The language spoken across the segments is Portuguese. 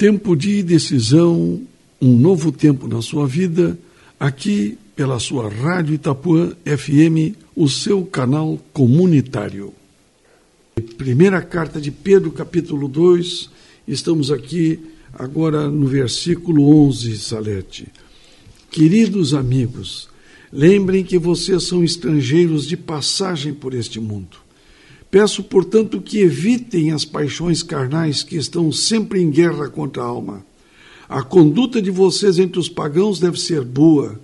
Tempo de decisão, um novo tempo na sua vida, aqui pela sua Rádio Itapuã FM, o seu canal comunitário. Primeira carta de Pedro, capítulo 2, estamos aqui agora no versículo 11, Salete. Queridos amigos, lembrem que vocês são estrangeiros de passagem por este mundo. Peço, portanto, que evitem as paixões carnais que estão sempre em guerra contra a alma. A conduta de vocês entre os pagãos deve ser boa,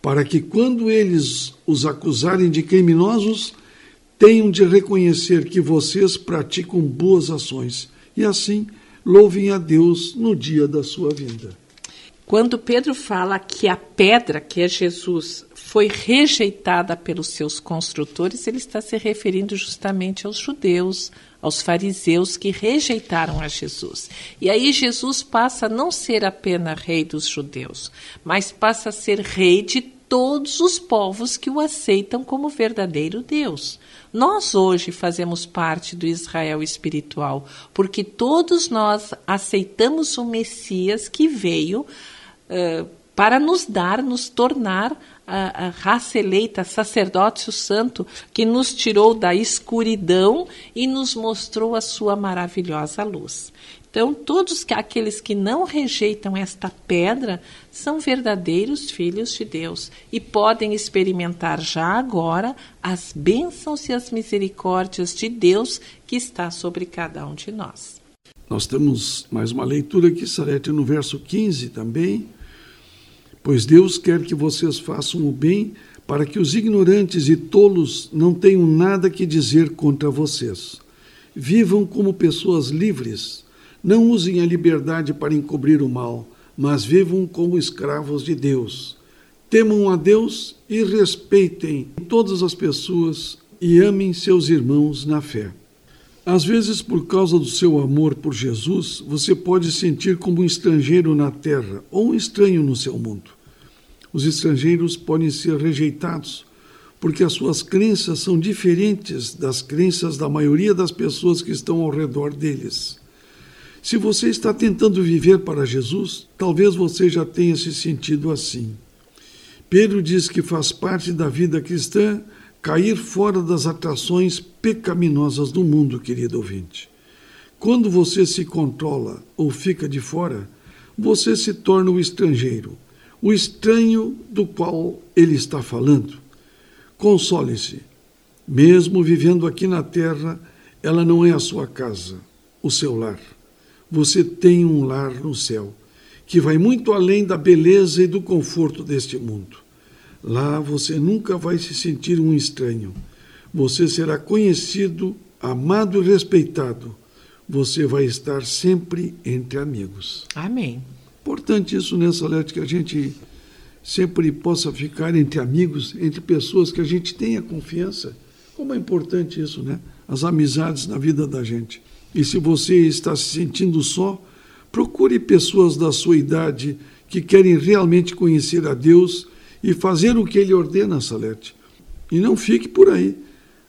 para que, quando eles os acusarem de criminosos, tenham de reconhecer que vocês praticam boas ações e, assim, louvem a Deus no dia da sua vinda. Quando Pedro fala que a pedra, que é Jesus, foi rejeitada pelos seus construtores, ele está se referindo justamente aos judeus, aos fariseus que rejeitaram a Jesus. E aí Jesus passa a não ser apenas rei dos judeus, mas passa a ser rei de todos os povos que o aceitam como verdadeiro Deus. Nós hoje fazemos parte do Israel espiritual, porque todos nós aceitamos o Messias que veio uh, para nos dar, nos tornar a, a, raça eleita, sacerdócio santo, que nos tirou da escuridão e nos mostrou a sua maravilhosa luz. Então, todos aqueles que não rejeitam esta pedra são verdadeiros filhos de Deus e podem experimentar já agora as bênçãos e as misericórdias de Deus que está sobre cada um de nós. Nós temos mais uma leitura aqui, Sarete, no verso 15 também. Pois Deus quer que vocês façam o bem para que os ignorantes e tolos não tenham nada que dizer contra vocês. Vivam como pessoas livres não usem a liberdade para encobrir o mal, mas vivam como escravos de Deus. Temam a Deus e respeitem todas as pessoas e amem seus irmãos na fé. Às vezes, por causa do seu amor por Jesus, você pode sentir como um estrangeiro na terra ou um estranho no seu mundo. Os estrangeiros podem ser rejeitados porque as suas crenças são diferentes das crenças da maioria das pessoas que estão ao redor deles. Se você está tentando viver para Jesus, talvez você já tenha se sentido assim. Pedro diz que faz parte da vida cristã cair fora das atrações pecaminosas do mundo, querido ouvinte. Quando você se controla ou fica de fora, você se torna o estrangeiro, o estranho do qual ele está falando. Console-se. Mesmo vivendo aqui na terra, ela não é a sua casa, o seu lar você tem um lar no céu, que vai muito além da beleza e do conforto deste mundo. Lá você nunca vai se sentir um estranho. Você será conhecido, amado e respeitado. Você vai estar sempre entre amigos. Amém. Importante isso nessa né, letra que a gente sempre possa ficar entre amigos, entre pessoas que a gente tenha confiança. Como é importante isso, né? As amizades na vida da gente. E se você está se sentindo só, procure pessoas da sua idade que querem realmente conhecer a Deus e fazer o que Ele ordena, Salete. E não fique por aí.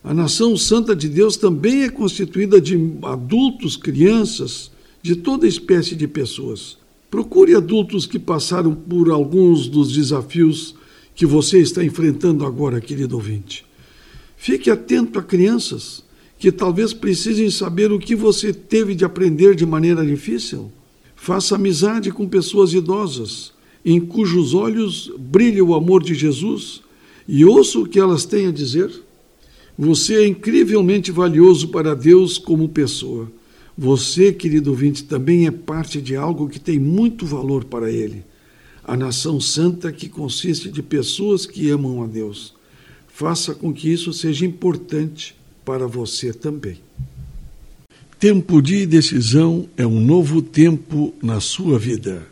A nação santa de Deus também é constituída de adultos, crianças, de toda espécie de pessoas. Procure adultos que passaram por alguns dos desafios que você está enfrentando agora, querido ouvinte. Fique atento a crianças que talvez precisem saber o que você teve de aprender de maneira difícil. Faça amizade com pessoas idosas, em cujos olhos brilha o amor de Jesus, e ouça o que elas têm a dizer. Você é incrivelmente valioso para Deus como pessoa. Você, querido ouvinte, também é parte de algo que tem muito valor para Ele. A nação santa que consiste de pessoas que amam a Deus. Faça com que isso seja importante para você também. Tempo de decisão é um novo tempo na sua vida.